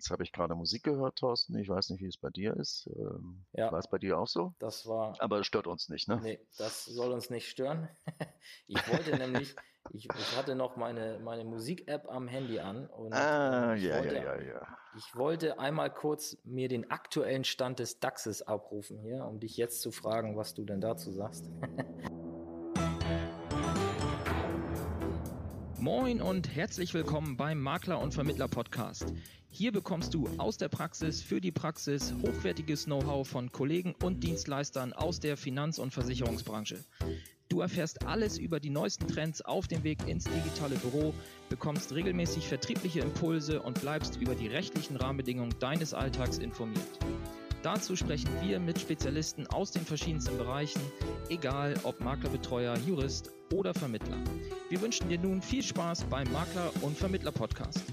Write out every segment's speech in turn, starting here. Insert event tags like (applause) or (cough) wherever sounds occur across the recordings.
Jetzt habe ich gerade Musik gehört, Thorsten. Ich weiß nicht, wie es bei dir ist. Ähm, ja. War es bei dir auch so? Das war. Aber es stört uns nicht, ne? Nee, das soll uns nicht stören. (laughs) ich wollte nämlich, ich, ich hatte noch meine, meine Musik-App am Handy an und ah, ja, wollte, ja, ja, ja. ich wollte einmal kurz mir den aktuellen Stand des DAXes abrufen hier, um dich jetzt zu fragen, was du denn dazu sagst. (laughs) Moin und herzlich willkommen beim Makler und Vermittler Podcast. Hier bekommst du aus der Praxis für die Praxis hochwertiges Know-how von Kollegen und Dienstleistern aus der Finanz- und Versicherungsbranche. Du erfährst alles über die neuesten Trends auf dem Weg ins digitale Büro, bekommst regelmäßig vertriebliche Impulse und bleibst über die rechtlichen Rahmenbedingungen deines Alltags informiert. Dazu sprechen wir mit Spezialisten aus den verschiedensten Bereichen, egal ob Maklerbetreuer, Jurist oder Vermittler. Wir wünschen dir nun viel Spaß beim Makler- und Vermittler-Podcast.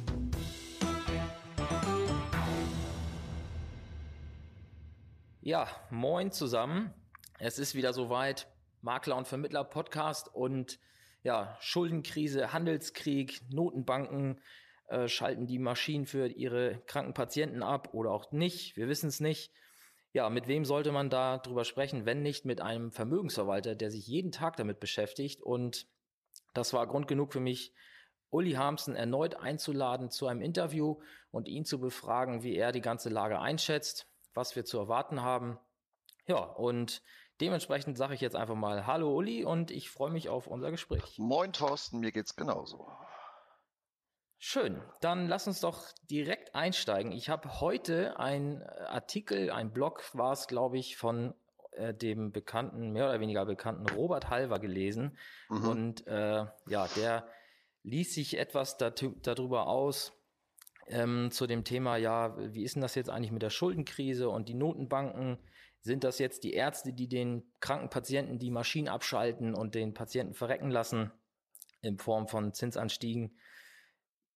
Ja, moin zusammen. Es ist wieder soweit. Makler- und Vermittler-Podcast und ja, Schuldenkrise, Handelskrieg, Notenbanken äh, schalten die Maschinen für ihre kranken Patienten ab oder auch nicht. Wir wissen es nicht. Ja, mit wem sollte man da drüber sprechen, wenn nicht mit einem Vermögensverwalter, der sich jeden Tag damit beschäftigt und das war Grund genug für mich, Uli Harmsen erneut einzuladen zu einem Interview und ihn zu befragen, wie er die ganze Lage einschätzt, was wir zu erwarten haben. Ja, und dementsprechend sage ich jetzt einfach mal Hallo Uli und ich freue mich auf unser Gespräch. Moin Thorsten, mir geht's genauso. Schön, dann lass uns doch direkt einsteigen. Ich habe heute ein Artikel, ein Blog war es, glaube ich, von äh, dem bekannten, mehr oder weniger bekannten Robert Halver gelesen. Mhm. Und äh, ja, der ließ sich etwas darüber aus, ähm, zu dem Thema, ja, wie ist denn das jetzt eigentlich mit der Schuldenkrise und die Notenbanken? Sind das jetzt die Ärzte, die den kranken Patienten die Maschinen abschalten und den Patienten verrecken lassen in Form von Zinsanstiegen?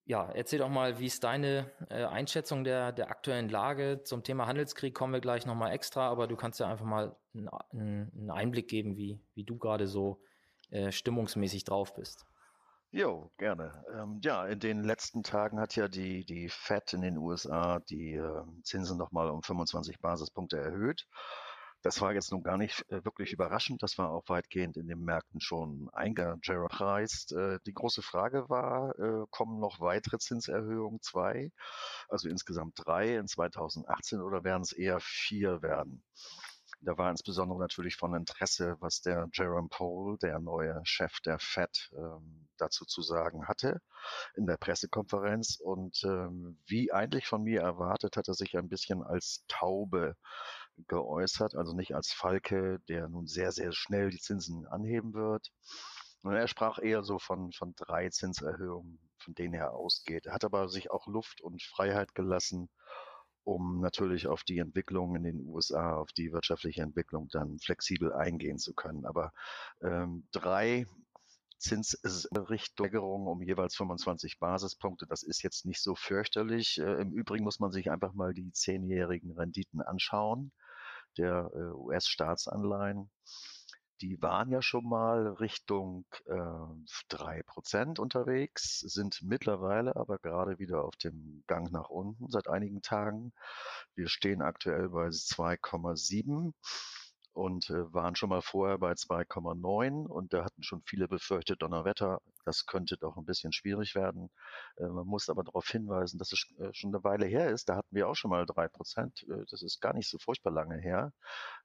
Ja, erzähl doch mal, wie ist deine äh, Einschätzung der, der aktuellen Lage? Zum Thema Handelskrieg kommen wir gleich nochmal extra, aber du kannst ja einfach mal einen, Einblick geben, wie, wie du gerade so äh, stimmungsmäßig drauf bist. Jo, gerne. Ähm, ja, in den letzten Tagen hat ja die, die Fed in den USA die äh, Zinsen nochmal um 25 Basispunkte erhöht. Das war jetzt nun gar nicht äh, wirklich überraschend. Das war auch weitgehend in den Märkten schon eingepreist. Äh, die große Frage war, äh, kommen noch weitere Zinserhöhungen, zwei, also insgesamt drei in 2018 oder werden es eher vier werden? Da war insbesondere natürlich von Interesse, was der Jerome Powell, der neue Chef der Fed, ähm, dazu zu sagen hatte in der Pressekonferenz. Und ähm, wie eigentlich von mir erwartet, hat er sich ein bisschen als Taube geäußert, also nicht als Falke, der nun sehr, sehr schnell die Zinsen anheben wird. Und er sprach eher so von, von drei Zinserhöhungen, von denen er ausgeht. Er hat aber sich auch Luft und Freiheit gelassen, um natürlich auf die Entwicklung in den USA, auf die wirtschaftliche Entwicklung dann flexibel eingehen zu können. Aber ähm, drei Zinsrichtungen um jeweils 25 Basispunkte. Das ist jetzt nicht so fürchterlich. Äh, Im Übrigen muss man sich einfach mal die zehnjährigen Renditen anschauen der äh, US-Staatsanleihen die waren ja schon mal Richtung äh, drei äh, Prozent unterwegs, sind mittlerweile aber gerade wieder auf dem Gang nach unten seit einigen Tagen. Wir stehen aktuell bei 2,7 und äh, waren schon mal vorher bei 2,9 und da hatten schon viele befürchtet, Donnerwetter, das könnte doch ein bisschen schwierig werden. Äh, man muss aber darauf hinweisen, dass es äh, schon eine Weile her ist. Da hatten wir auch schon mal drei Prozent. Äh, das ist gar nicht so furchtbar lange her.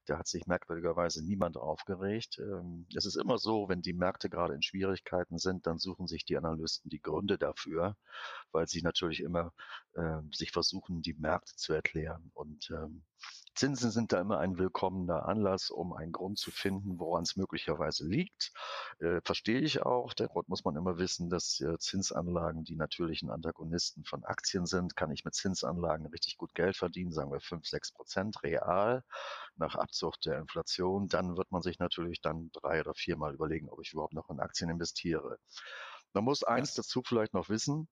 Da hat sich merkwürdigerweise niemand aufgeregt. Ähm, es ist immer so, wenn die Märkte gerade in Schwierigkeiten sind, dann suchen sich die Analysten die Gründe dafür, weil sie natürlich immer äh, sich versuchen, die Märkte zu erklären und ähm, Zinsen sind da immer ein willkommener Anlass, um einen Grund zu finden, woran es möglicherweise liegt. Äh, verstehe ich auch. Der Grund muss man immer wissen, dass äh, Zinsanlagen die natürlichen Antagonisten von Aktien sind. Kann ich mit Zinsanlagen richtig gut Geld verdienen, sagen wir 5, 6 Prozent real nach Abzug der Inflation, dann wird man sich natürlich dann drei oder viermal überlegen, ob ich überhaupt noch in Aktien investiere. Man muss eins dazu vielleicht noch wissen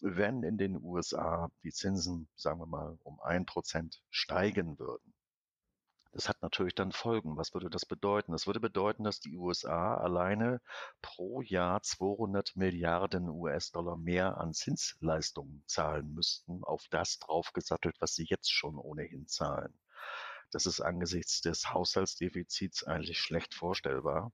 wenn in den USA die Zinsen, sagen wir mal, um ein Prozent steigen würden, Das hat natürlich dann Folgen. Was würde das bedeuten? Das würde bedeuten, dass die USA alleine pro Jahr 200 Milliarden US-Dollar mehr an Zinsleistungen zahlen müssten, auf das draufgesattelt, was sie jetzt schon ohnehin zahlen. Das ist angesichts des Haushaltsdefizits eigentlich schlecht vorstellbar.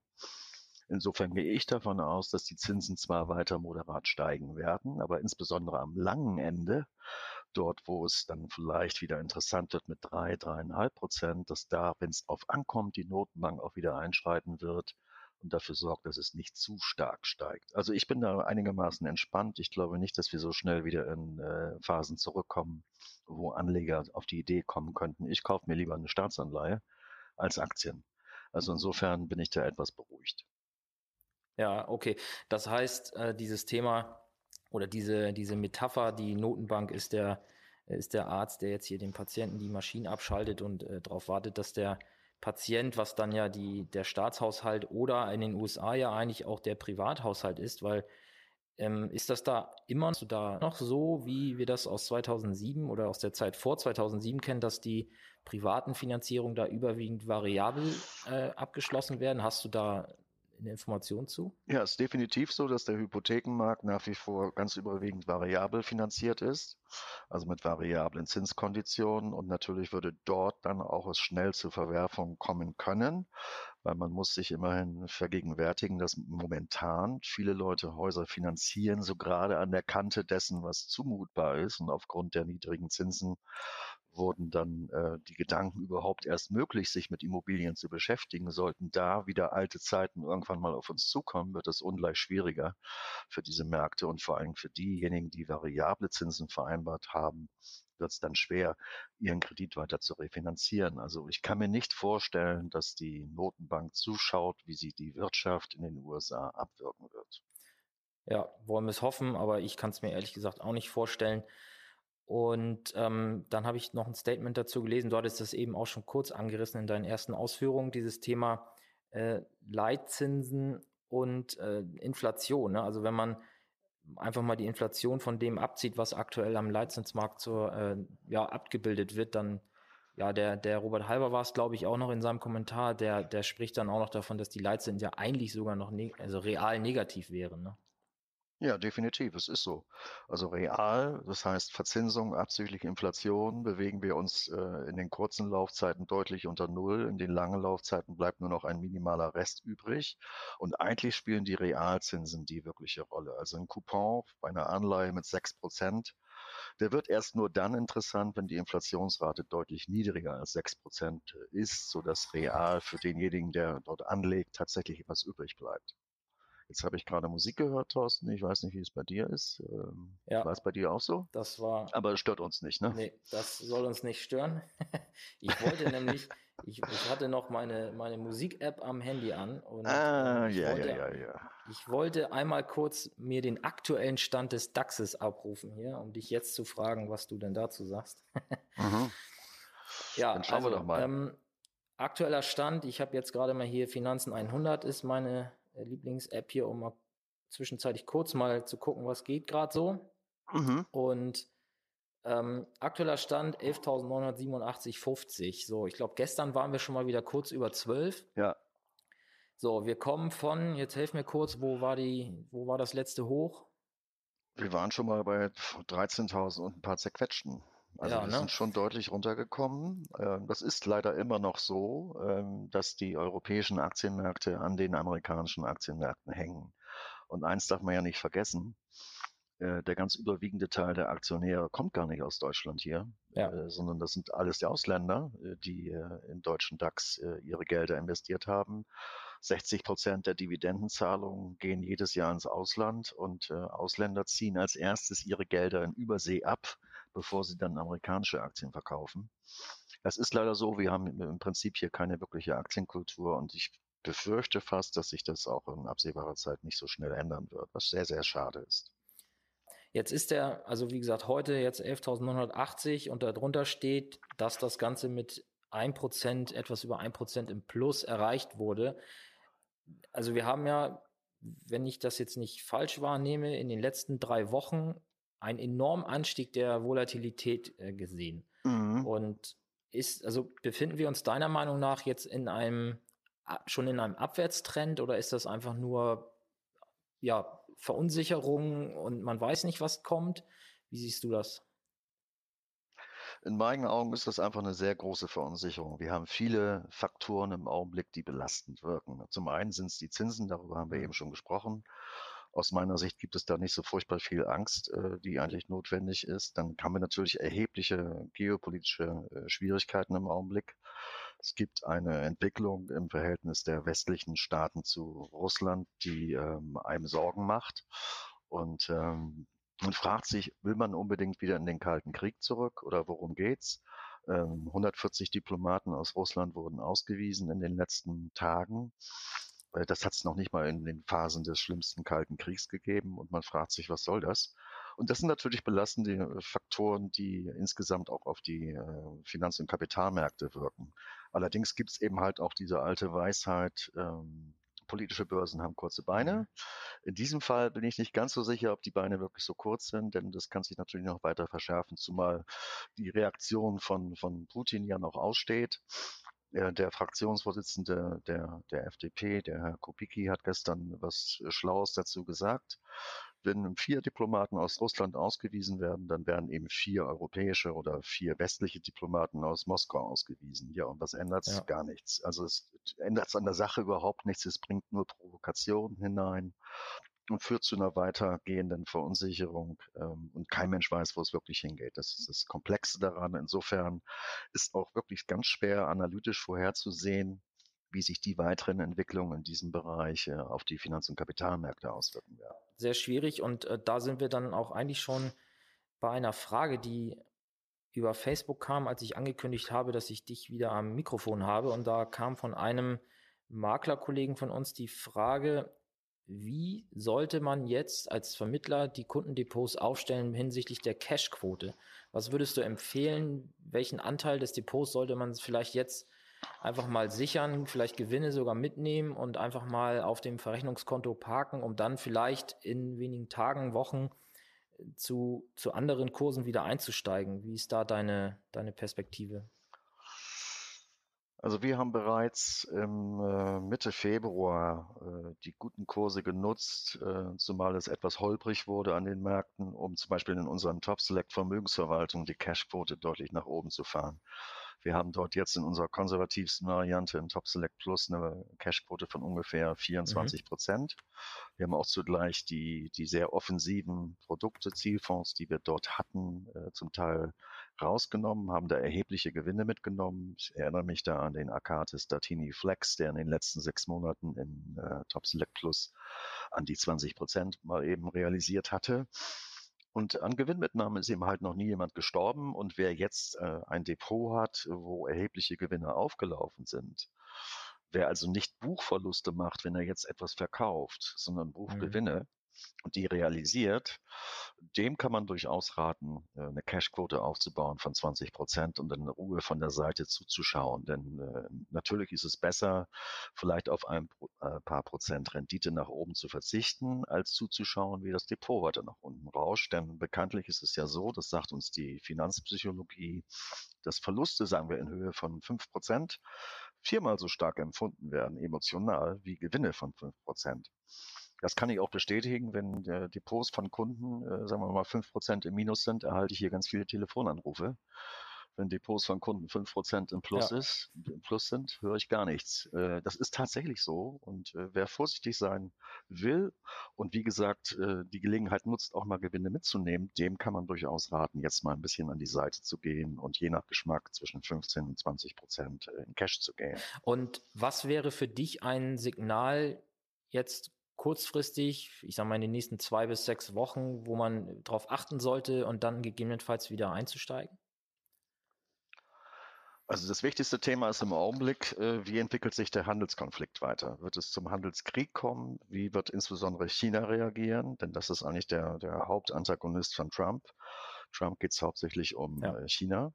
Insofern gehe ich davon aus, dass die Zinsen zwar weiter moderat steigen werden, aber insbesondere am langen Ende dort, wo es dann vielleicht wieder interessant wird mit drei, dreieinhalb Prozent, dass da, wenn es auf ankommt, die Notenbank auch wieder einschreiten wird und dafür sorgt, dass es nicht zu stark steigt. Also ich bin da einigermaßen entspannt. Ich glaube nicht, dass wir so schnell wieder in äh, Phasen zurückkommen, wo Anleger auf die Idee kommen könnten, ich kaufe mir lieber eine Staatsanleihe als Aktien. Also insofern bin ich da etwas beruhigt. Ja, okay. Das heißt, äh, dieses Thema oder diese, diese Metapher, die Notenbank ist der, ist der Arzt, der jetzt hier den Patienten die Maschinen abschaltet und äh, darauf wartet, dass der Patient, was dann ja die, der Staatshaushalt oder in den USA ja eigentlich auch der Privathaushalt ist, weil ähm, ist das da immer da noch so, wie wir das aus 2007 oder aus der Zeit vor 2007 kennen, dass die privaten Finanzierungen da überwiegend variabel äh, abgeschlossen werden? Hast du da eine Information zu? Ja, es ist definitiv so, dass der Hypothekenmarkt nach wie vor ganz überwiegend variabel finanziert ist, also mit variablen Zinskonditionen und natürlich würde dort dann auch es schnell zu Verwerfungen kommen können, weil man muss sich immerhin vergegenwärtigen, dass momentan viele Leute Häuser finanzieren, so gerade an der Kante dessen, was zumutbar ist und aufgrund der niedrigen Zinsen wurden dann äh, die Gedanken überhaupt erst möglich, sich mit Immobilien zu beschäftigen. Sollten da wieder alte Zeiten irgendwann mal auf uns zukommen, wird es ungleich schwieriger für diese Märkte und vor allem für diejenigen, die variable Zinsen vereinbart haben, wird es dann schwer, ihren Kredit weiter zu refinanzieren. Also ich kann mir nicht vorstellen, dass die Notenbank zuschaut, wie sie die Wirtschaft in den USA abwirken wird. Ja, wollen wir es hoffen, aber ich kann es mir ehrlich gesagt auch nicht vorstellen. Und ähm, dann habe ich noch ein Statement dazu gelesen. Du hattest das eben auch schon kurz angerissen in deinen ersten Ausführungen, dieses Thema äh, Leitzinsen und äh, Inflation. Ne? Also wenn man einfach mal die Inflation von dem abzieht, was aktuell am Leitzinsmarkt zur, äh, ja, abgebildet wird, dann ja, der, der Robert Halber war es, glaube ich, auch noch in seinem Kommentar, der, der spricht dann auch noch davon, dass die Leitzinsen ja eigentlich sogar noch ne also real negativ wären. Ne? Ja, definitiv, es ist so. Also real, das heißt Verzinsung abzüglich Inflation, bewegen wir uns äh, in den kurzen Laufzeiten deutlich unter Null. In den langen Laufzeiten bleibt nur noch ein minimaler Rest übrig. Und eigentlich spielen die Realzinsen die wirkliche Rolle. Also ein Coupon bei einer Anleihe mit sechs Prozent, der wird erst nur dann interessant, wenn die Inflationsrate deutlich niedriger als sechs Prozent ist, sodass real für denjenigen, der dort anlegt, tatsächlich etwas übrig bleibt. Jetzt habe ich gerade Musik gehört, Thorsten. Ich weiß nicht, wie es bei dir ist. Ähm, ja. War es bei dir auch so? Das war. Aber es stört uns nicht, ne? Nee, das soll uns nicht stören. (laughs) ich wollte nämlich, ich, ich, hatte noch meine, meine Musik-App am Handy an. Und ah, ja, wollte, ja, ja, ja. Ich wollte einmal kurz mir den aktuellen Stand des DAXes abrufen hier, um dich jetzt zu fragen, was du denn dazu sagst. (laughs) mhm. Ja, Dann schauen also, wir doch mal. Ähm, aktueller Stand, ich habe jetzt gerade mal hier Finanzen 100 ist meine Lieblings-App hier, um mal zwischenzeitlich kurz mal zu gucken, was geht gerade so. Mhm. Und ähm, aktueller Stand 11.987,50. So, ich glaube, gestern waren wir schon mal wieder kurz über 12. Ja. So, wir kommen von, jetzt helf mir kurz, wo war die, wo war das letzte Hoch? Wir waren schon mal bei 13.000 und ein paar zerquetschten. Also ja, wir ne? sind schon deutlich runtergekommen. Ähm, das ist leider immer noch so, ähm, dass die europäischen Aktienmärkte an den amerikanischen Aktienmärkten hängen. Und eins darf man ja nicht vergessen, äh, der ganz überwiegende Teil der Aktionäre kommt gar nicht aus Deutschland hier, ja. Äh, sondern das sind alles die Ausländer, äh, die im deutschen DAX ihre Gelder investiert haben. 60 Prozent der Dividendenzahlungen gehen jedes Jahr ins Ausland und Ausländer ziehen als erstes ihre Gelder in Übersee ab bevor sie dann amerikanische Aktien verkaufen. Das ist leider so, wir haben im Prinzip hier keine wirkliche Aktienkultur und ich befürchte fast, dass sich das auch in absehbarer Zeit nicht so schnell ändern wird, was sehr, sehr schade ist. Jetzt ist der, also wie gesagt, heute jetzt 11.980 und darunter steht, dass das Ganze mit 1%, etwas über 1% im Plus erreicht wurde. Also wir haben ja, wenn ich das jetzt nicht falsch wahrnehme, in den letzten drei Wochen einen enormen Anstieg der Volatilität äh, gesehen. Mhm. Und ist, also befinden wir uns deiner Meinung nach jetzt in einem, schon in einem Abwärtstrend oder ist das einfach nur, ja, Verunsicherung und man weiß nicht, was kommt? Wie siehst du das? In meinen Augen ist das einfach eine sehr große Verunsicherung. Wir haben viele Faktoren im Augenblick, die belastend wirken. Zum einen sind es die Zinsen, darüber haben wir mhm. eben schon gesprochen. Aus meiner Sicht gibt es da nicht so furchtbar viel Angst, äh, die eigentlich notwendig ist. Dann haben wir natürlich erhebliche geopolitische äh, Schwierigkeiten im Augenblick. Es gibt eine Entwicklung im Verhältnis der westlichen Staaten zu Russland, die ähm, einem Sorgen macht. Und ähm, man fragt sich, will man unbedingt wieder in den Kalten Krieg zurück oder worum geht's? 140 ähm, Diplomaten aus Russland wurden ausgewiesen in den letzten Tagen. Das hat es noch nicht mal in den Phasen des schlimmsten Kalten Kriegs gegeben und man fragt sich, was soll das? Und das sind natürlich belastende Faktoren, die insgesamt auch auf die äh, Finanz- und Kapitalmärkte wirken. Allerdings gibt es eben halt auch diese alte Weisheit, ähm, politische Börsen haben kurze Beine. Mhm. In diesem Fall bin ich nicht ganz so sicher, ob die Beine wirklich so kurz sind, denn das kann sich natürlich noch weiter verschärfen, zumal die Reaktion von, von Putin ja noch aussteht. Der Fraktionsvorsitzende der, der FDP, der Herr Kopicki, hat gestern was Schlaues dazu gesagt. Wenn vier Diplomaten aus Russland ausgewiesen werden, dann werden eben vier europäische oder vier westliche Diplomaten aus Moskau ausgewiesen. Ja, und das ändert ja. gar nichts. Also es ändert an der Sache überhaupt nichts. Es bringt nur Provokation hinein und führt zu einer weitergehenden Verunsicherung. Ähm, und kein Mensch weiß, wo es wirklich hingeht. Das ist das Komplexe daran. Insofern ist auch wirklich ganz schwer analytisch vorherzusehen, wie sich die weiteren Entwicklungen in diesem Bereich äh, auf die Finanz- und Kapitalmärkte auswirken werden. Sehr schwierig und äh, da sind wir dann auch eigentlich schon bei einer Frage, die über Facebook kam, als ich angekündigt habe, dass ich dich wieder am Mikrofon habe und da kam von einem Maklerkollegen von uns die Frage, wie sollte man jetzt als Vermittler die Kundendepots aufstellen hinsichtlich der Cashquote? Was würdest du empfehlen? Welchen Anteil des Depots sollte man vielleicht jetzt einfach mal sichern, vielleicht Gewinne sogar mitnehmen und einfach mal auf dem Verrechnungskonto parken, um dann vielleicht in wenigen Tagen, Wochen zu, zu anderen Kursen wieder einzusteigen? Wie ist da deine, deine Perspektive? Also wir haben bereits im äh, Mitte Februar äh, die guten Kurse genutzt, äh, zumal es etwas holprig wurde an den Märkten, um zum Beispiel in unseren Top Select Vermögensverwaltung die Cashquote deutlich nach oben zu fahren. Wir haben dort jetzt in unserer konservativsten Variante im Top Select Plus eine Cashquote von ungefähr 24 mhm. Prozent. Mhm. Wir haben auch zugleich die, die sehr offensiven Produkte, Zielfonds, die wir dort hatten, äh, zum Teil rausgenommen, haben da erhebliche Gewinne mitgenommen. Ich erinnere mich da an den Akatis Datini Flex, der in den letzten sechs Monaten in äh, Top Select Plus an die 20 Prozent mal eben realisiert hatte. Und an Gewinnmitnahme ist eben halt noch nie jemand gestorben. Und wer jetzt äh, ein Depot hat, wo erhebliche Gewinne aufgelaufen sind, wer also nicht Buchverluste macht, wenn er jetzt etwas verkauft, sondern mhm. Buchgewinne, mhm die realisiert, dem kann man durchaus raten, äh, eine Cashquote aufzubauen von 20 Prozent und in Ruhe von der Seite zuzuschauen. Denn äh, natürlich ist es besser, vielleicht auf ein äh, paar Prozent Rendite nach oben zu verzichten, als zuzuschauen, wie das Depot weiter nach unten rauscht. Denn bekanntlich ist es ja so, das sagt uns die Finanzpsychologie, dass Verluste, sagen wir in Höhe von 5 Prozent, viermal so stark empfunden werden, emotional, wie Gewinne von 5 Prozent. Das kann ich auch bestätigen, wenn äh, Depots von Kunden, äh, sagen wir mal, fünf Prozent im Minus sind, erhalte ich hier ganz viele Telefonanrufe. Wenn Depots von Kunden fünf Prozent im Plus ja. ist, im Plus sind, höre ich gar nichts. Äh, das ist tatsächlich so. Und äh, wer vorsichtig sein will und wie gesagt, äh, die Gelegenheit nutzt, auch mal Gewinne mitzunehmen, dem kann man durchaus raten, jetzt mal ein bisschen an die Seite zu gehen und je nach Geschmack zwischen 15 und 20 Prozent in Cash zu gehen. Und was wäre für dich ein Signal, jetzt kurzfristig, ich sage mal in den nächsten zwei bis sechs Wochen, wo man darauf achten sollte und dann gegebenenfalls wieder einzusteigen? Also das wichtigste Thema ist im Augenblick, äh, wie entwickelt sich der Handelskonflikt weiter? Wird es zum Handelskrieg kommen? Wie wird insbesondere China reagieren? Denn das ist eigentlich der, der Hauptantagonist von Trump. Trump geht es hauptsächlich um ja. Äh, China.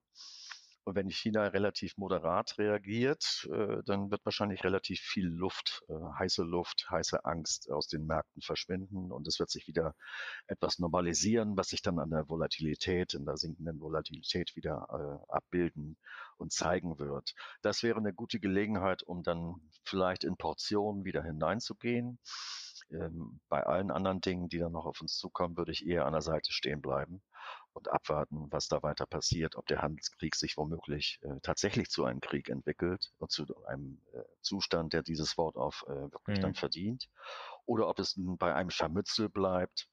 Und wenn China relativ moderat reagiert, äh, dann wird wahrscheinlich relativ viel Luft, äh, heiße Luft, heiße Angst aus den Märkten verschwinden und es wird sich wieder etwas normalisieren, was sich dann an der Volatilität, in der sinkenden Volatilität wieder äh, abbilden und zeigen wird. Das wäre eine gute Gelegenheit, um dann vielleicht in Portionen wieder hineinzugehen. Ähm, bei allen anderen Dingen, die dann noch auf uns zukommen, würde ich eher an der Seite stehen bleiben und abwarten, was da weiter passiert, ob der Handelskrieg sich womöglich äh, tatsächlich zu einem Krieg entwickelt und zu einem äh, Zustand, der dieses Wort auf äh, wirklich mhm. dann verdient, oder ob es bei einem Scharmützel bleibt,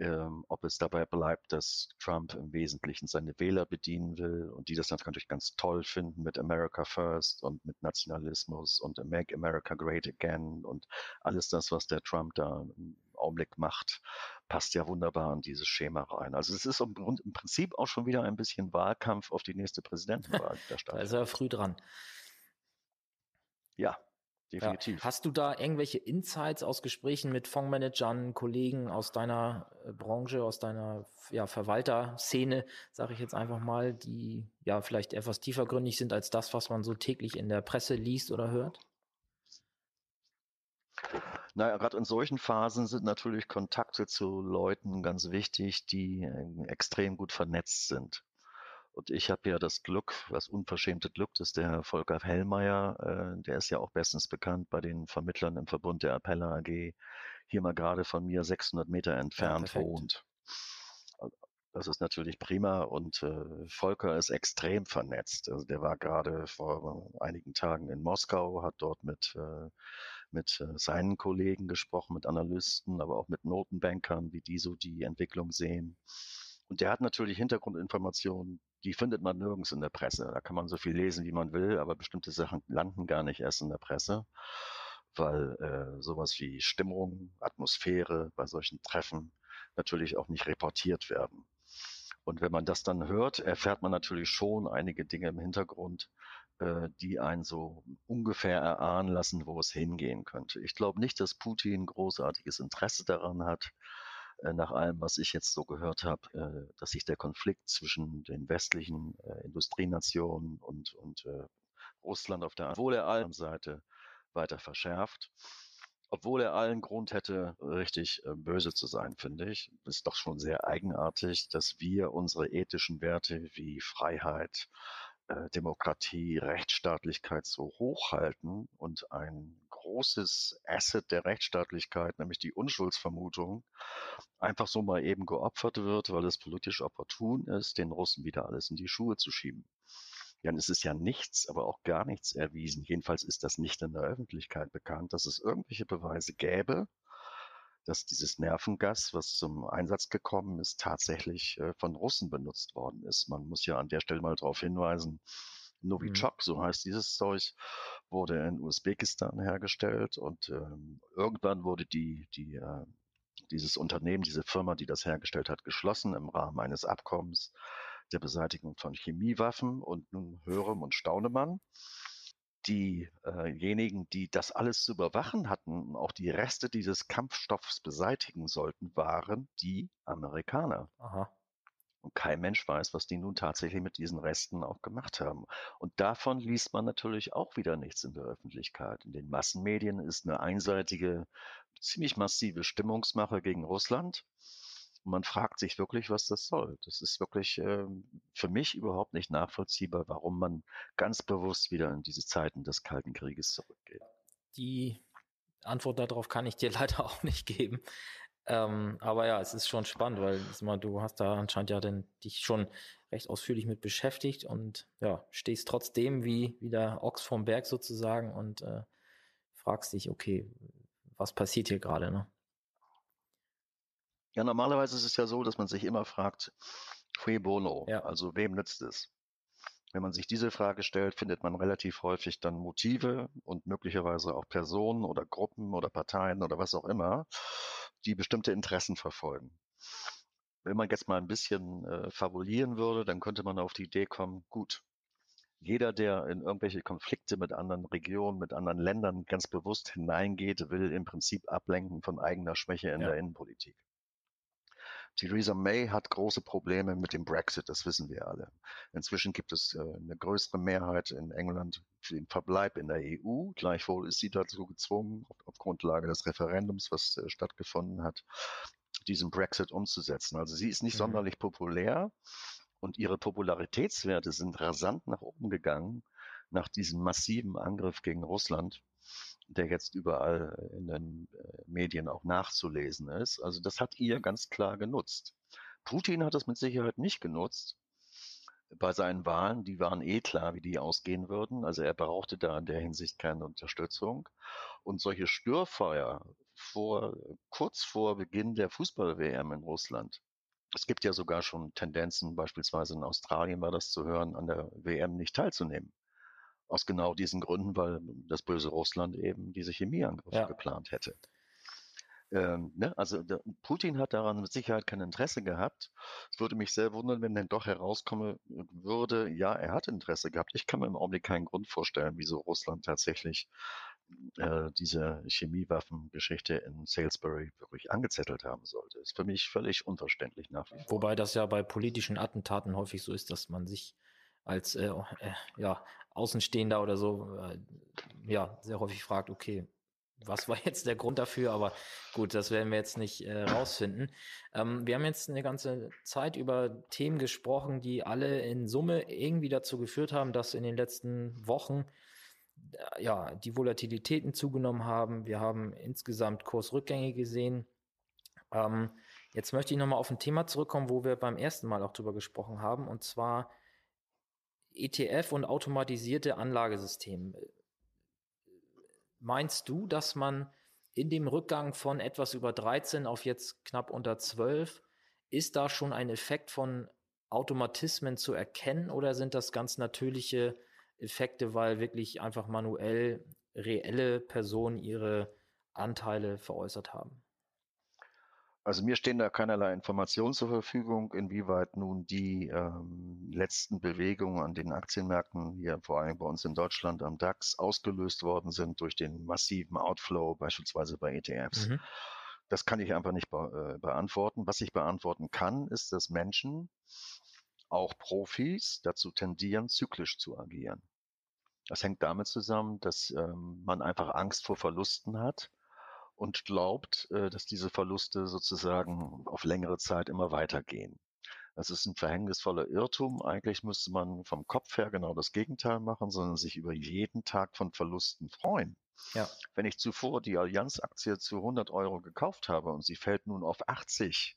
ähm, ob es dabei bleibt, dass Trump im Wesentlichen seine Wähler bedienen will und die das natürlich ganz toll finden mit America First und mit Nationalismus und Make America Great Again und alles das, was der Trump da Augenblick macht, passt ja wunderbar in dieses Schema rein. Also es ist im, im Prinzip auch schon wieder ein bisschen Wahlkampf auf die nächste Präsidentenwahl der (laughs) Stadt. da ist er früh dran. Ja, definitiv. Ja. Hast du da irgendwelche Insights aus Gesprächen mit Fondsmanagern, Kollegen aus deiner äh, Branche, aus deiner ja, Verwalterszene, sage ich jetzt einfach mal, die ja vielleicht etwas tiefergründig sind als das, was man so täglich in der Presse liest oder hört? Naja, gerade in solchen Phasen sind natürlich Kontakte zu Leuten ganz wichtig, die äh, extrem gut vernetzt sind. Und ich habe ja das Glück, das unverschämte Glück, dass der Volker Hellmeier, äh, der ist ja auch bestens bekannt bei den Vermittlern im Verbund der Appella AG, hier mal gerade von mir 600 Meter entfernt ja, wohnt. Das ist natürlich prima und äh, Volker ist extrem vernetzt. Also der war gerade vor einigen Tagen in Moskau, hat dort mit äh, mit äh, seinen Kollegen gesprochen, mit Analysten, aber auch mit Notenbankern, wie die so die Entwicklung sehen. Und der hat natürlich Hintergrundinformationen, die findet man nirgends in der Presse. Da kann man so viel lesen, wie man will, aber bestimmte Sachen landen gar nicht erst in der Presse, weil äh, sowas wie Stimmung, Atmosphäre bei solchen Treffen natürlich auch nicht reportiert werden. Und wenn man das dann hört, erfährt man natürlich schon einige Dinge im Hintergrund, die einen so ungefähr erahnen lassen, wo es hingehen könnte. Ich glaube nicht, dass Putin großartiges Interesse daran hat, äh, nach allem, was ich jetzt so gehört habe, äh, dass sich der Konflikt zwischen den westlichen Industrienationen und, und Russland auf der anderen Seite weiter verschärft obwohl er allen Grund hätte, richtig böse zu sein, finde ich. Ist doch schon sehr eigenartig, dass wir unsere ethischen Werte wie Freiheit, äh, Demokratie, Rechtsstaatlichkeit so hochhalten und ein großes Asset der Rechtsstaatlichkeit, nämlich die Unschuldsvermutung, einfach so mal eben geopfert wird, weil es politisch opportun ist, den Russen wieder alles in die Schuhe zu schieben. Dann ist es ja nichts, aber auch gar nichts erwiesen. Jedenfalls ist das nicht in der Öffentlichkeit bekannt, dass es irgendwelche Beweise gäbe, dass dieses Nervengas, was zum Einsatz gekommen ist, tatsächlich äh, von Russen benutzt worden ist. Man muss ja an der Stelle mal darauf hinweisen, Novichok, mhm. so heißt dieses Zeug, wurde in Usbekistan hergestellt und ähm, irgendwann wurde die, die, äh, dieses Unternehmen, diese Firma, die das hergestellt hat, geschlossen im Rahmen eines Abkommens der Beseitigung von Chemiewaffen und nun höre und staune man diejenigen, die das alles zu überwachen hatten, auch die Reste dieses Kampfstoffs beseitigen sollten, waren die Amerikaner. Aha. Und kein Mensch weiß, was die nun tatsächlich mit diesen Resten auch gemacht haben. Und davon liest man natürlich auch wieder nichts in der Öffentlichkeit. In den Massenmedien ist eine einseitige, ziemlich massive Stimmungsmache gegen Russland. Man fragt sich wirklich, was das soll. Das ist wirklich äh, für mich überhaupt nicht nachvollziehbar, warum man ganz bewusst wieder in diese Zeiten des Kalten Krieges zurückgeht. Die Antwort darauf kann ich dir (laughs) leider auch nicht geben. Ähm, aber ja, es ist schon spannend, weil mal, du hast da anscheinend ja denn dich schon recht ausführlich mit beschäftigt und ja, stehst trotzdem wie, wie der Ochs vom Berg sozusagen und äh, fragst dich, okay, was passiert hier gerade, ne? Ja, normalerweise ist es ja so, dass man sich immer fragt, cui bono, ja. also wem nützt es? Wenn man sich diese Frage stellt, findet man relativ häufig dann Motive und möglicherweise auch Personen oder Gruppen oder Parteien oder was auch immer, die bestimmte Interessen verfolgen. Wenn man jetzt mal ein bisschen äh, fabulieren würde, dann könnte man auf die Idee kommen, gut, jeder, der in irgendwelche Konflikte mit anderen Regionen, mit anderen Ländern ganz bewusst hineingeht, will im Prinzip ablenken von eigener Schwäche in ja. der Innenpolitik. Theresa May hat große Probleme mit dem Brexit, das wissen wir alle. Inzwischen gibt es äh, eine größere Mehrheit in England für den Verbleib in der EU. Gleichwohl ist sie dazu gezwungen, auf, auf Grundlage des Referendums, was äh, stattgefunden hat, diesen Brexit umzusetzen. Also sie ist nicht mhm. sonderlich populär und ihre Popularitätswerte sind rasant nach oben gegangen nach diesem massiven Angriff gegen Russland der jetzt überall in den äh, Medien auch nachzulesen ist. Also das hat ihr ganz klar genutzt. Putin hat es mit Sicherheit nicht genutzt bei seinen Wahlen. Die waren eh klar, wie die ausgehen würden. Also er brauchte da in der Hinsicht keine Unterstützung. Und solche Störfeuer vor, kurz vor Beginn der Fußball-WM in Russland. Es gibt ja sogar schon Tendenzen, beispielsweise in Australien war das zu hören, an der WM nicht teilzunehmen. Aus genau diesen Gründen, weil das böse Russland eben diese Chemieangriffe ja. geplant hätte. Ähm, ne? Also der, Putin hat daran mit Sicherheit kein Interesse gehabt. Es würde mich sehr wundern, wenn dann doch herauskomme würde, ja, er hat Interesse gehabt. Ich kann mir im Augenblick keinen Grund vorstellen, wieso Russland tatsächlich äh, diese Chemiewaffengeschichte in Salisbury wirklich angezettelt haben sollte. Ist für mich völlig unverständlich nach wie vor. Wobei das ja bei politischen Attentaten häufig so ist, dass man sich als äh, äh, ja, Außenstehender oder so äh, ja sehr häufig fragt, okay, was war (laughs) jetzt der Grund dafür? Aber gut, das werden wir jetzt nicht äh, rausfinden. Ähm, wir haben jetzt eine ganze Zeit über Themen gesprochen, die alle in Summe irgendwie dazu geführt haben, dass in den letzten Wochen äh, ja die Volatilitäten zugenommen haben. Wir haben insgesamt Kursrückgänge gesehen. Ähm, jetzt möchte ich nochmal auf ein Thema zurückkommen, wo wir beim ersten Mal auch drüber gesprochen haben, und zwar ETF und automatisierte Anlagesysteme. Meinst du, dass man in dem Rückgang von etwas über 13 auf jetzt knapp unter 12, ist da schon ein Effekt von Automatismen zu erkennen oder sind das ganz natürliche Effekte, weil wirklich einfach manuell reelle Personen ihre Anteile veräußert haben? Also mir stehen da keinerlei Informationen zur Verfügung, inwieweit nun die ähm, letzten Bewegungen an den Aktienmärkten hier vor allem bei uns in Deutschland am DAX ausgelöst worden sind durch den massiven Outflow beispielsweise bei ETFs. Mhm. Das kann ich einfach nicht be äh, beantworten. Was ich beantworten kann, ist, dass Menschen, auch Profis, dazu tendieren, zyklisch zu agieren. Das hängt damit zusammen, dass ähm, man einfach Angst vor Verlusten hat und glaubt, äh, dass diese Verluste sozusagen auf längere Zeit immer weitergehen. Das ist ein verhängnisvoller Irrtum. Eigentlich müsste man vom Kopf her genau das Gegenteil machen, sondern sich über jeden Tag von Verlusten freuen. Ja. Wenn ich zuvor die Allianz-Aktie zu 100 Euro gekauft habe und sie fällt nun auf 80,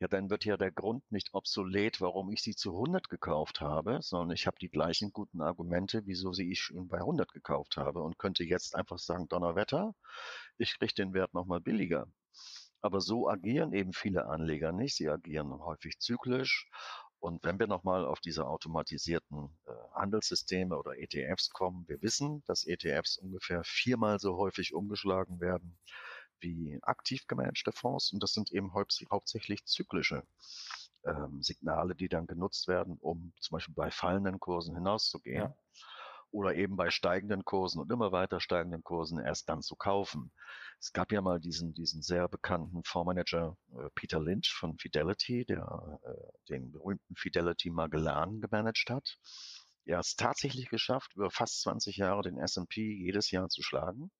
ja, dann wird ja der Grund nicht obsolet, warum ich sie zu 100 gekauft habe, sondern ich habe die gleichen guten Argumente, wieso sie ich schon bei 100 gekauft habe und könnte jetzt einfach sagen, Donnerwetter, ich kriege den Wert nochmal billiger. Aber so agieren eben viele Anleger nicht. Sie agieren häufig zyklisch. Und wenn wir nochmal auf diese automatisierten äh, Handelssysteme oder ETFs kommen, wir wissen, dass ETFs ungefähr viermal so häufig umgeschlagen werden wie aktiv gemanagte Fonds und das sind eben hauptsächlich zyklische ähm, Signale, die dann genutzt werden, um zum Beispiel bei fallenden Kursen hinauszugehen. Ja. Oder eben bei steigenden Kursen und immer weiter steigenden Kursen erst dann zu kaufen. Es gab ja mal diesen, diesen sehr bekannten Fondsmanager äh, Peter Lynch von Fidelity, der äh, den berühmten Fidelity Magellan gemanagt hat. Er hat es tatsächlich geschafft, über fast 20 Jahre den S&P jedes Jahr zu schlagen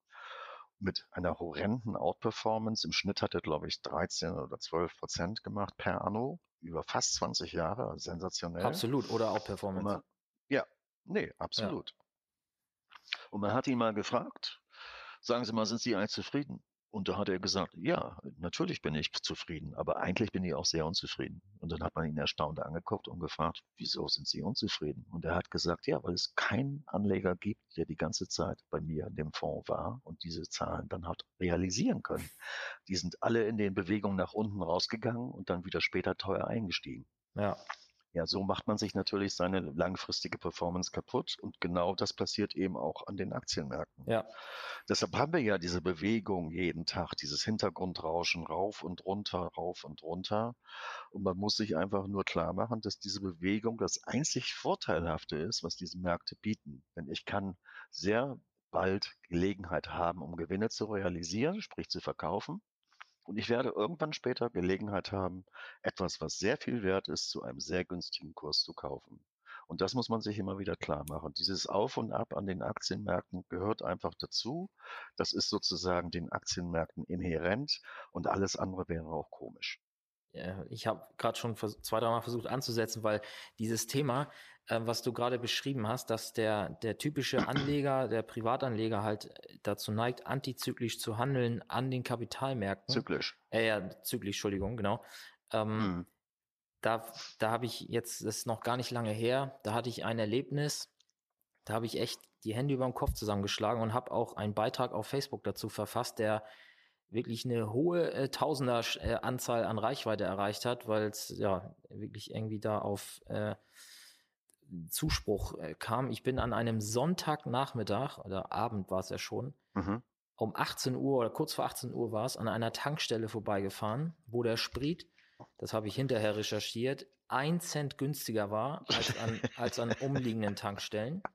mit einer horrenden Outperformance. Im Schnitt hat er, glaube ich, 13 oder 12 Prozent gemacht per Anno über fast 20 Jahre. Also sensationell. Absolut. Oder Outperformance. Man, ja, nee, absolut. Ja. Und man hat ihn mal gefragt, sagen Sie mal, sind Sie eigentlich zufrieden? Und da hat er gesagt, ja, natürlich bin ich zufrieden, aber eigentlich bin ich auch sehr unzufrieden. Und dann hat man ihn erstaunt angeguckt und gefragt, wieso sind Sie unzufrieden? Und er hat gesagt, ja, weil es keinen Anleger gibt, der die ganze Zeit bei mir in dem Fonds war und diese Zahlen dann hat realisieren können. Die sind alle in den Bewegungen nach unten rausgegangen und dann wieder später teuer eingestiegen. Ja. Ja, so macht man sich natürlich seine langfristige Performance kaputt und genau das passiert eben auch an den Aktienmärkten. Ja. Deshalb haben wir ja diese Bewegung jeden Tag, dieses Hintergrundrauschen rauf und runter, rauf und runter. Und man muss sich einfach nur klar machen, dass diese Bewegung das einzig Vorteilhafte ist, was diese Märkte bieten. Denn ich kann sehr bald Gelegenheit haben, um Gewinne zu realisieren, sprich zu verkaufen Und ich werde irgendwann später Gelegenheit haben, etwas, was sehr viel wert ist, zu einem sehr günstigen Kurs zu kaufen. Und das muss man sich immer wieder klar machen. Dieses Auf und Ab an den Aktienmärkten gehört einfach dazu. Das ist sozusagen den Aktienmärkten inhärent und alles andere wäre auch komisch. Ich habe gerade schon zwei, dreimal versucht anzusetzen, weil dieses Thema, was du gerade beschrieben hast, dass der, der typische Anleger, der Privatanleger halt dazu neigt, antizyklisch zu handeln an den Kapitalmärkten. Zyklisch. Äh, ja, zyklisch, Entschuldigung, genau. Ähm, hm da, da habe ich jetzt, das ist noch gar nicht lange her, da hatte ich ein Erlebnis, da habe ich echt die Hände über den Kopf zusammengeschlagen und habe auch einen Beitrag auf Facebook dazu verfasst, der wirklich eine hohe äh, Tausender äh, an Reichweite erreicht hat, weil es ja wirklich irgendwie da auf äh, Zuspruch äh, kam. Ich bin an einem Sonntagnachmittag oder Abend war es ja schon, mhm. um 18 Uhr oder kurz vor 18 Uhr war es, an einer Tankstelle vorbeigefahren, wo der Sprit das habe ich hinterher recherchiert, ein Cent günstiger war als an, als an umliegenden Tankstellen. (laughs)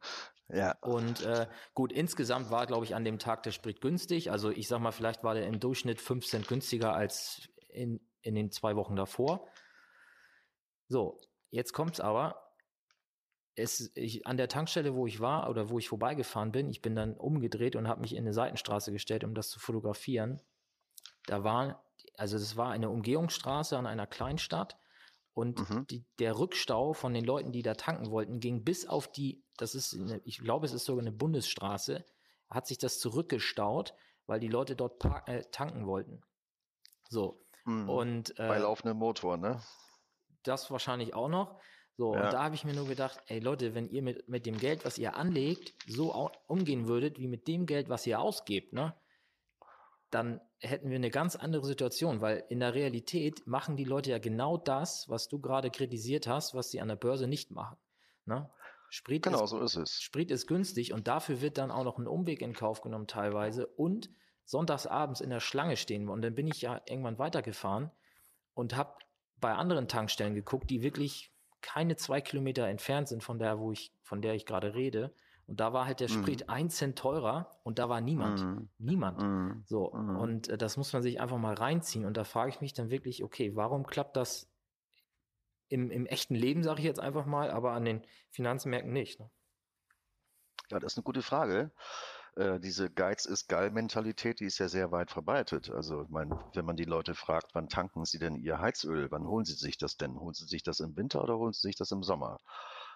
Ja. Und äh, gut, insgesamt war, glaube ich, an dem Tag der Sprit günstig. Also ich sag mal, vielleicht war der im Durchschnitt fünf Cent günstiger als in, in den zwei Wochen davor. So, jetzt kommt's aber. Es, ich, an der Tankstelle, wo ich war oder wo ich vorbeigefahren bin, ich bin dann umgedreht und habe mich in eine Seitenstraße gestellt, um das zu fotografieren. Da war also es war eine Umgehungsstraße an einer Kleinstadt und mhm. die, der Rückstau von den Leuten, die da tanken wollten, ging bis auf die, das ist, eine, ich glaube, es ist sogar eine Bundesstraße, hat sich das zurückgestaut, weil die Leute dort äh, tanken wollten. So. Mhm. Und, äh, Bei laufendem Motor, ne? Das wahrscheinlich auch noch. So, ja. und da habe ich mir nur gedacht, ey Leute, wenn ihr mit, mit dem Geld, was ihr anlegt, so umgehen würdet, wie mit dem Geld, was ihr ausgebt, ne? dann hätten wir eine ganz andere Situation, weil in der Realität machen die Leute ja genau das, was du gerade kritisiert hast, was sie an der Börse nicht machen. Ne? Sprit genau, ist, so ist es. Sprit ist günstig und dafür wird dann auch noch ein Umweg in Kauf genommen teilweise und sonntagsabends in der Schlange stehen. Und dann bin ich ja irgendwann weitergefahren und habe bei anderen Tankstellen geguckt, die wirklich keine zwei Kilometer entfernt sind von der, wo ich, von der ich gerade rede. Und da war halt der Sprit mm. ein Cent teurer und da war niemand. Mm. Niemand. Mm. So. Mhm. Und äh, das muss man sich einfach mal reinziehen. Und da frage ich mich dann wirklich, okay, warum klappt das im, im echten Leben, sage ich jetzt einfach mal, aber an den Finanzmärkten nicht? Ne? Ja, das ist eine gute Frage. Äh, diese Geiz ist geil Mentalität, die ist ja sehr weit verbreitet. Also, ich meine, wenn man die Leute fragt, wann tanken sie denn ihr Heizöl, wann holen sie sich das denn? Holen sie sich das im Winter oder holen sie sich das im Sommer?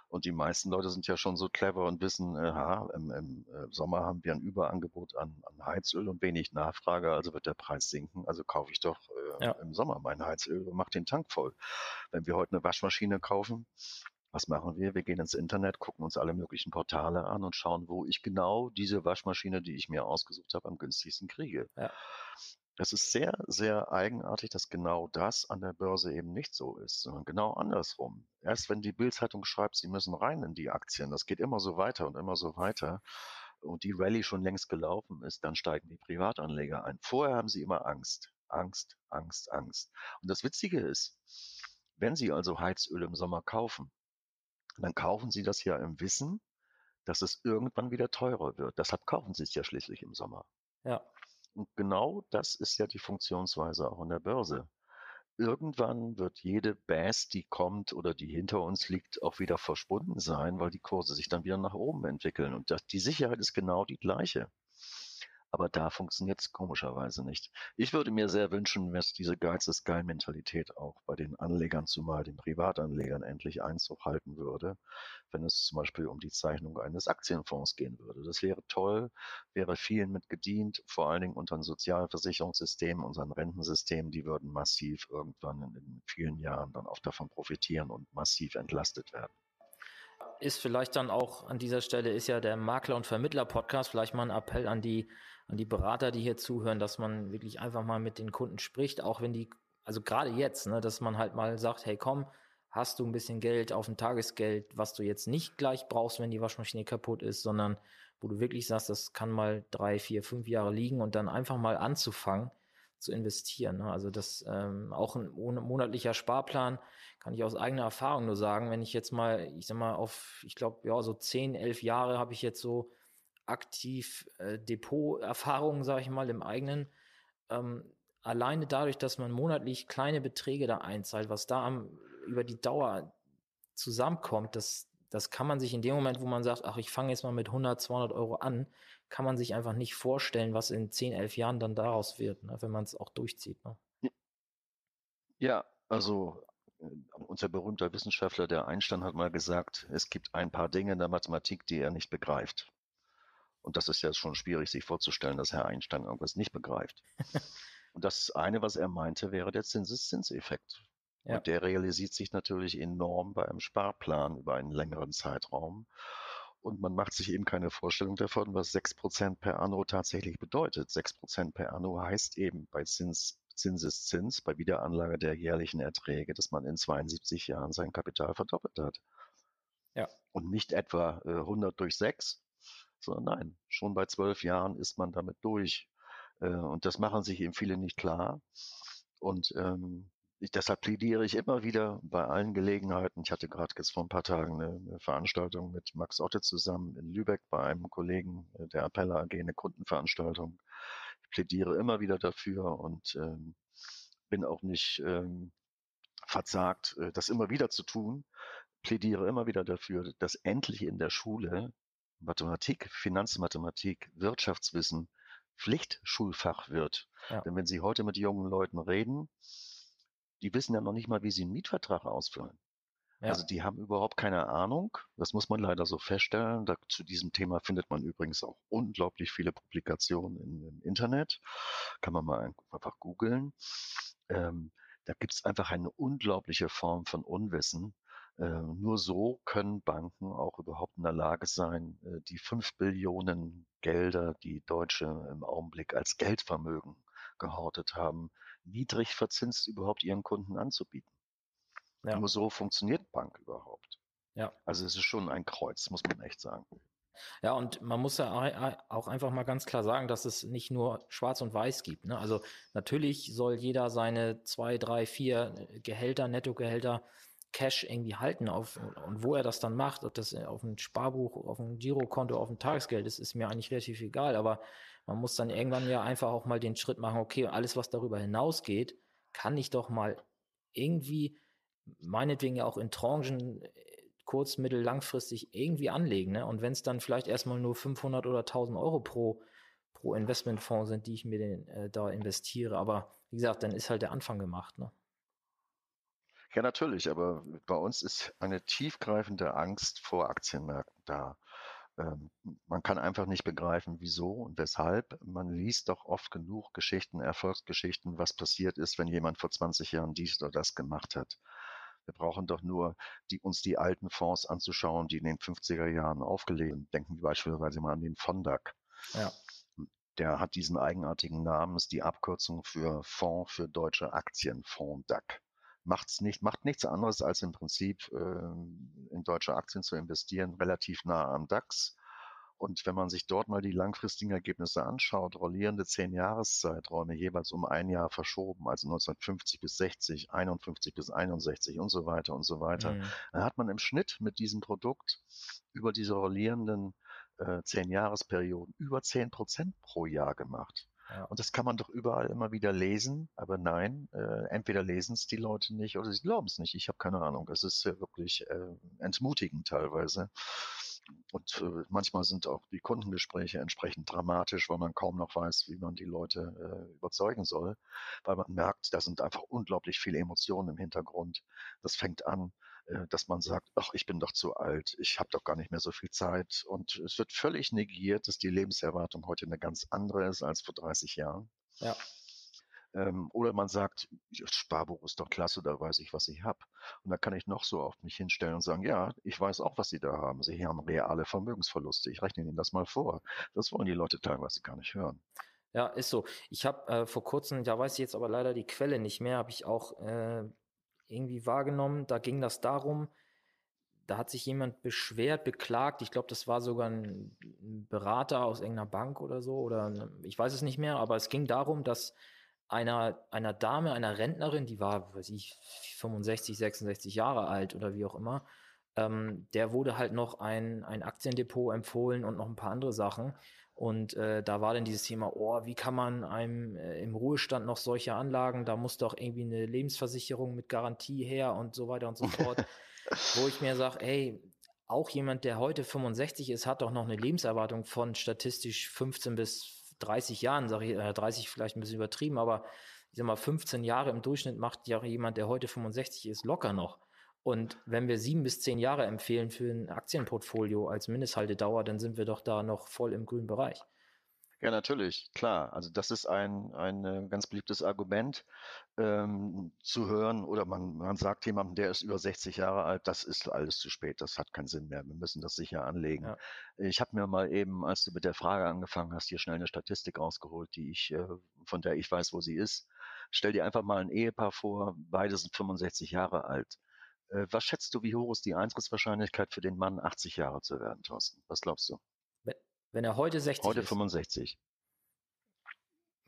Und die meisten Leute sind ja schon so clever und wissen, aha, im, im äh, Sommer haben wir ein Überangebot an, an, Heizöl und wenig Nachfrage, also wird der Preis sinken. Also kaufe ich doch äh, ja. im Sommer mein Heizöl und mache den Tank voll. Wenn wir heute eine Waschmaschine kaufen, was machen wir? Wir gehen ins Internet, gucken uns alle möglichen Portale an und schauen, wo ich genau diese Waschmaschine, die ich mir ausgesucht habe, am günstigsten kriege. Ja. Es ist sehr, sehr eigenartig, dass genau das an der Börse eben nicht so ist, sondern genau andersrum. Erst wenn die Bildzeitung schreibt, sie müssen rein in die Aktien, das geht immer so weiter und immer so weiter, und die Rallye schon längst gelaufen ist, dann steigen die Privatanleger ein. Vorher haben sie immer Angst. Angst, Angst, Angst. Und das Witzige ist, wenn Sie also Heizöl im Sommer kaufen, dann kaufen Sie das ja im Wissen, dass es irgendwann wieder teurer wird. Deshalb kaufen Sie es ja schließlich im Sommer. Ja. Und genau das ist ja die Funktionsweise auch an der Börse. Irgendwann wird jede Bass, die kommt oder die hinter uns liegt, auch wieder verschwunden sein, weil die Kurse sich dann wieder nach oben entwickeln. Und das, die Sicherheit ist genau die gleiche. Aber da funktioniert es komischerweise nicht. Ich würde mir sehr wünschen, dass diese Geiz ist geil Mentalität auch bei den Anlegern, zumal den Privatanlegern, endlich Einzug halten würde, wenn es zum Beispiel um die Zeichnung eines Aktienfonds gehen würde. Das wäre toll, wäre vielen mit gedient, vor allen Dingen unseren Sozialversicherungssystemen, unseren Rentensystemen, die würden massiv irgendwann in vielen Jahren dann auch davon profitieren und massiv entlastet werden ist vielleicht dann auch an dieser Stelle ist ja der Makler und Vermittler Podcast vielleicht mal ein Appell an die an die Berater, die hier zuhören, dass man wirklich einfach mal mit den Kunden spricht, auch wenn die, also gerade jetzt, ne, dass man halt mal sagt, hey komm, hast du ein bisschen Geld auf dem Tagesgeld, was du jetzt nicht gleich brauchst, wenn die Waschmaschine kaputt ist, sondern wo du wirklich sagst, das kann mal drei, vier, fünf Jahre liegen und dann einfach mal anzufangen zu investieren. Ne? Also das ähm, auch ein monatlicher Sparplan kann ich aus eigener Erfahrung nur sagen, wenn ich jetzt mal, ich sag mal auf, ich glaube ja so zehn, elf Jahre habe ich jetzt so aktiv äh, Depot-Erfahrungen, sage ich mal, im eigenen. Ähm, alleine dadurch, dass man monatlich kleine Beträge da einzahlt, was da am, über die Dauer zusammenkommt, das, das kann man sich in dem Moment, wo man sagt, ach, ich fange jetzt mal mit 100, 200 Euro an, kann man sich einfach nicht vorstellen, was in 10, 11 Jahren dann daraus wird, ne, wenn man es auch durchzieht. Ne? Ja, also äh, unser berühmter Wissenschaftler, der Einstein, hat mal gesagt, es gibt ein paar Dinge in der Mathematik, die er nicht begreift. Und das ist ja schon schwierig, sich vorzustellen, dass Herr Einstein irgendwas nicht begreift. (laughs) Und das eine, was er meinte, wäre der Zinseszinseffekt. Ja. Und der realisiert sich natürlich enorm bei einem Sparplan über einen längeren Zeitraum. Und man macht sich eben keine Vorstellung davon, was 6% per anno tatsächlich bedeutet. 6% per anno heißt eben bei Zins, Zinseszins, bei Wiederanlage der jährlichen Erträge, dass man in 72 Jahren sein Kapital verdoppelt hat. Ja. Und nicht etwa äh, 100 durch 6, sondern nein, schon bei 12 Jahren ist man damit durch. Äh, und das machen sich eben viele nicht klar. Und ähm, ich, deshalb plädiere ich immer wieder bei allen Gelegenheiten. Ich hatte gerade jetzt vor ein paar Tagen eine, eine, Veranstaltung mit Max Otte zusammen in Lübeck bei einem Kollegen äh, der Appella AG, eine Kundenveranstaltung. Ich plädiere immer wieder dafür und ähm, bin auch nicht ähm, verzagt, äh, das immer wieder zu tun. Plädiere immer wieder dafür, dass endlich in der Schule Mathematik, Finanzmathematik, Wirtschaftswissen Pflichtschulfach wird. Ja. Denn wenn Sie heute mit jungen Leuten reden, die wissen ja noch nicht mal, wie sie einen Mietvertrag ausfüllen. Ja. Also die haben überhaupt keine Ahnung. Das muss man leider so feststellen. Da, zu diesem Thema findet man übrigens auch unglaublich viele Publikationen in, im Internet. Kann man mal einfach googeln. Ähm, da gibt es einfach eine unglaubliche Form von Unwissen. Äh, nur so können Banken auch überhaupt in der Lage sein, äh, die fünf Billionen Gelder, die Deutsche im Augenblick als Geldvermögen gehortet haben, niedrig verzinst überhaupt ihren Kunden anzubieten. Ja. Nur so funktioniert Bank überhaupt. Ja. Also es ist schon ein Kreuz, muss man echt sagen. Ja, und man muss ja auch einfach mal ganz klar sagen, dass es nicht nur Schwarz und Weiß gibt. Ne? Also natürlich soll jeder seine zwei, drei, vier Gehälter, Nettogehälter Cash irgendwie halten auf und wo er das dann macht, ob das auf ein Sparbuch, auf ein Girokonto, auf ein Tagesgeld ist, ist mir eigentlich relativ egal. Aber man muss dann irgendwann ja einfach auch mal den Schritt machen, okay, alles, was darüber hinausgeht, kann ich doch mal irgendwie, meinetwegen ja auch in Tranchen, äh, kurz-, mittel-, langfristig irgendwie anlegen. Ne? Und wenn es dann vielleicht erstmal nur 500 oder 1000 Euro pro, pro Investmentfonds sind, die ich mir den, äh, da investiere. Aber wie gesagt, dann ist halt der Anfang gemacht. Ne? Ja, natürlich, aber bei uns ist eine tiefgreifende Angst vor Aktienmärkten da. Ähm, man kann einfach nicht begreifen, wieso und weshalb. Man liest doch oft genug Geschichten, Erfolgsgeschichten, was passiert ist, wenn jemand vor 20 Jahren dies oder das gemacht hat. Wir brauchen doch nur die, uns die alten Fonds anzuschauen, die in den 50er Jahren aufgelegt sind. Denken wir beispielsweise mal an den Fondak. Ja. Der hat diesen eigenartigen Namen, ist die Abkürzung für Fonds für deutsche Aktien, Fonds macht's nicht, macht nichts anderes als im Prinzip äh, in deutsche Aktien zu investieren, relativ nah am DAX. Und wenn man sich dort mal die langfristigen Ergebnisse anschaut, rollierende zehn Jahreszeiträume jeweils um ein Jahr verschoben, also 1950 bis 60, 51 bis 61 und so weiter und so weiter, mhm. dann hat man im Schnitt mit diesem Produkt über diese rollierenden äh, zehn Jahresperioden über zehn Prozent pro Jahr gemacht. Ja. Und das kann man doch überall immer wieder lesen, aber nein, äh, entweder lesen es die Leute nicht oder sie glauben es nicht. Ich habe keine Ahnung. Es ist ja wirklich äh, entmutigend teilweise. Und äh, manchmal sind auch die Kundengespräche entsprechend dramatisch, weil man kaum noch weiß, wie man die Leute äh, überzeugen soll, weil man merkt, da sind einfach unglaublich viele Emotionen im Hintergrund. Das fängt an äh, dass man sagt, ach, ich bin doch zu alt, ich habe doch gar nicht mehr so viel Zeit. Und es wird völlig negiert, dass die Lebenserwartung heute eine ganz andere ist als vor 30 Jahren. Ja. Ähm, oder man sagt, Sparbuch ist doch klasse, da weiß ich, was ich habe. Und da kann ich noch so auf mich hinstellen und sagen, ja, ich weiß auch, was Sie da haben. Sie haben reale Vermögensverluste. Ich rechne Ihnen das mal vor. Das wollen die Leute teilweise gar nicht hören. Ja, ist so. Ich habe äh, vor kurzem, da weiß ich jetzt aber leider die Quelle nicht mehr, habe ich auch äh, irgendwie wahrgenommen. Da ging das darum, da hat sich jemand beschwert, beklagt. Ich glaube, das war sogar ein Berater aus irgendeiner Bank oder so, oder eine, ich weiß es nicht mehr, aber es ging darum, dass einer, einer Dame, einer Rentnerin, die war, weiß ich, 65, 66 Jahre alt oder wie auch immer, ähm, der wurde halt noch ein, ein Aktiendepot empfohlen und noch ein paar andere Sachen. Und äh, da war dann dieses Thema, oh, wie kann man einem äh, im Ruhestand noch solche Anlagen, da muss doch irgendwie eine Lebensversicherung mit Garantie her und so weiter und so fort. (laughs) wo ich mir sage, ey, auch jemand, der heute 65 ist, hat doch noch eine Lebenserwartung von statistisch 15 bis 30 Jahren, sage ich, äh, 30 vielleicht ein bisschen übertrieben, aber ich sag mal, 15 Jahre im Durchschnitt macht ja jemand, der heute 65 ist, locker noch. Und wenn wir sieben bis zehn Jahre empfehlen für ein Aktienportfolio als Mindesthaltedauer, dann sind wir doch da noch voll im grünen Bereich. Ja, natürlich, klar. Also das ist ein, ein äh, ganz beliebtes Argument ähm, zu hören oder man, man sagt jemandem, der ist über 60 Jahre alt, das ist alles zu spät, das hat keinen Sinn mehr, wir müssen das sicher anlegen. Ja. Ich habe mir mal eben, als du mit der Frage angefangen hast, hier schnell eine Statistik rausgeholt, die ich, äh, von der ich weiß, wo sie ist. Stell dir einfach mal ein Ehepaar vor, beide sind 65 Jahre alt. Äh, was schätzt du, wie hoch ist die Eintrittswahrscheinlichkeit für den Mann, 80 Jahre zu werden, Thorsten? Was glaubst du? Wenn er heute 60 heute ist. Heute 65.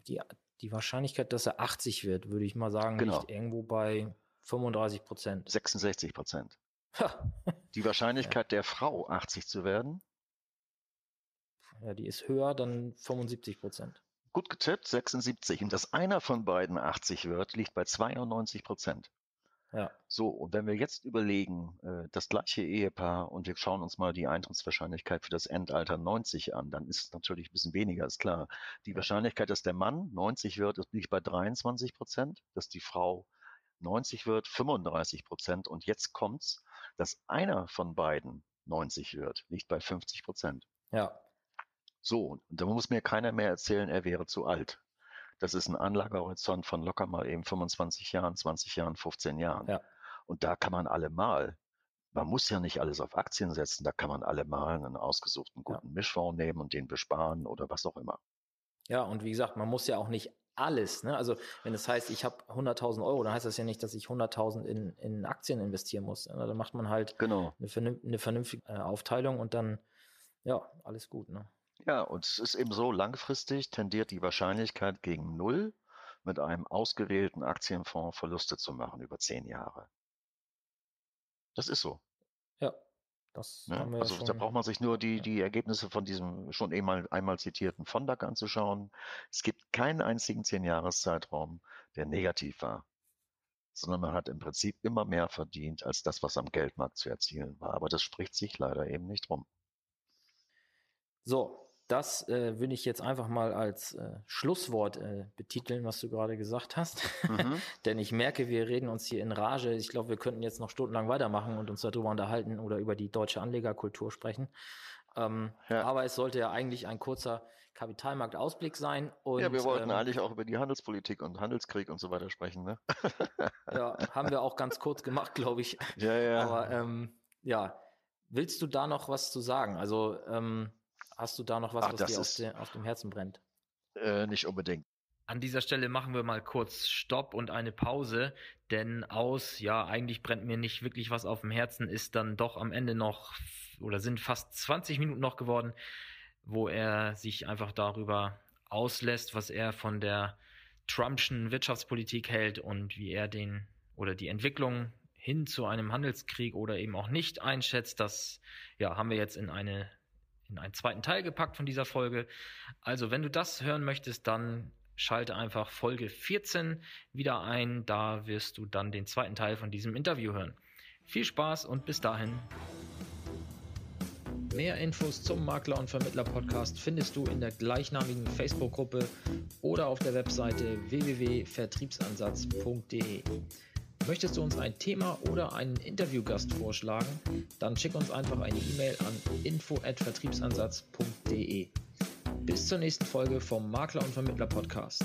Die, die Wahrscheinlichkeit, dass er 80 wird, würde ich mal sagen, genau. liegt irgendwo bei 35 Prozent. 66 Prozent. die Wahrscheinlichkeit ja. der Frau, 80 zu werden? Ja, die ist höher dann 75 Prozent. Gut getippt, 76. Und dass einer von beiden 80 wird, liegt bei 92 Prozent. Ja. So, und wenn wir jetzt überlegen, äh, das gleiche Ehepaar und wir schauen uns mal die Eintrittswahrscheinlichkeit für das Endalter 90 an, dann ist es natürlich ein bisschen weniger, ist klar. Die Wahrscheinlichkeit, dass der Mann 90 wird, liegt bei 23 Prozent, dass die Frau 90 wird, 35 Prozent. Und jetzt kommt's, dass einer von beiden 90 wird, liegt bei 50 Prozent. Ja. So, und da muss mir keiner mehr erzählen, er wäre zu alt. Das ist ein Anlagehorizont von locker mal eben 25 Jahren, 20 Jahren, 15 Jahren. Ja. Und da kann man alle mal, man muss ja nicht alles auf Aktien setzen, da kann man alle mal einen ausgesuchten guten ja. Mischfonds nehmen und den besparen oder was auch immer. Ja, und wie gesagt, man muss ja auch nicht alles. Ne? Also wenn es das heißt, ich habe 100.000 Euro, dann heißt das ja nicht, dass ich 100.000 in, in Aktien investieren muss. Ne? Dann macht man halt genau. eine, eine vernünftige äh, Aufteilung und dann, ja, alles gut. Ne? Ja, und es ist eben so, langfristig tendiert die Wahrscheinlichkeit gegen Null, mit einem ausgewählten Aktienfonds Verluste zu machen über zehn Jahre. Das ist so. Ja, das ne? haben wir Also ja da braucht man sich nur die, die Ergebnisse von diesem schon einmal, einmal zitierten Fondak anzuschauen. Es gibt keinen einzigen Zehn-Jahres-Zeitraum, der negativ war, sondern man hat im Prinzip immer mehr verdient als das, was am Geldmarkt zu erzielen war. Aber das spricht sich leider eben nicht rum. So, das äh, will ich jetzt einfach mal als äh, Schlusswort äh, betiteln, was du gerade gesagt hast. Mhm. (laughs) Denn ich merke, wir reden uns hier in Rage. Ich glaube, wir könnten jetzt noch stundenlang weitermachen und uns darüber unterhalten oder über die deutsche Anlegerkultur sprechen. Ähm, ja. Aber es sollte ja eigentlich ein kurzer Kapitalmarktausblick sein. Und, ja, wir wollten ähm, eigentlich auch über die Handelspolitik und Handelskrieg und so weiter sprechen. Ne? ja, haben wir auch ganz kurz gemacht, glaube ich. Ja, ja. Aber ähm, ja, willst du da noch was zu sagen? Also ähm, Hast du da noch was, Ach, was dir auf, de, auf, dem Herzen brennt? Äh, nicht unbedingt. An dieser Stelle machen wir mal kurz Stopp und eine Pause, denn aus, ja, eigentlich brennt mir nicht wirklich was auf dem Herzen, ist dann doch am Ende noch oder sind fast 20 Minuten noch geworden, wo er sich einfach darüber auslässt, was er von der Trumpschen Wirtschaftspolitik hält und wie er den oder die Entwicklung hin zu einem Handelskrieg oder eben auch nicht einschätzt. Das ja, haben wir jetzt in eine in einen zweiten Teil gepackt von dieser Folge. Also, wenn du das hören möchtest, dann schalte einfach Folge 14 wieder ein. Da wirst du dann den zweiten Teil von diesem Interview hören. Viel Spaß und bis dahin. Mehr Infos zum Makler und Vermittler Podcast findest du in der gleichnamigen Facebook-Gruppe oder auf der Webseite www.vertriebsansatz.de. Möchtest du uns ein Thema oder einen Interviewgast vorschlagen? Dann schick uns einfach eine E-Mail an info@vertriebsansatz.de. Bis zur nächsten Folge vom Makler und Vermittler Podcast.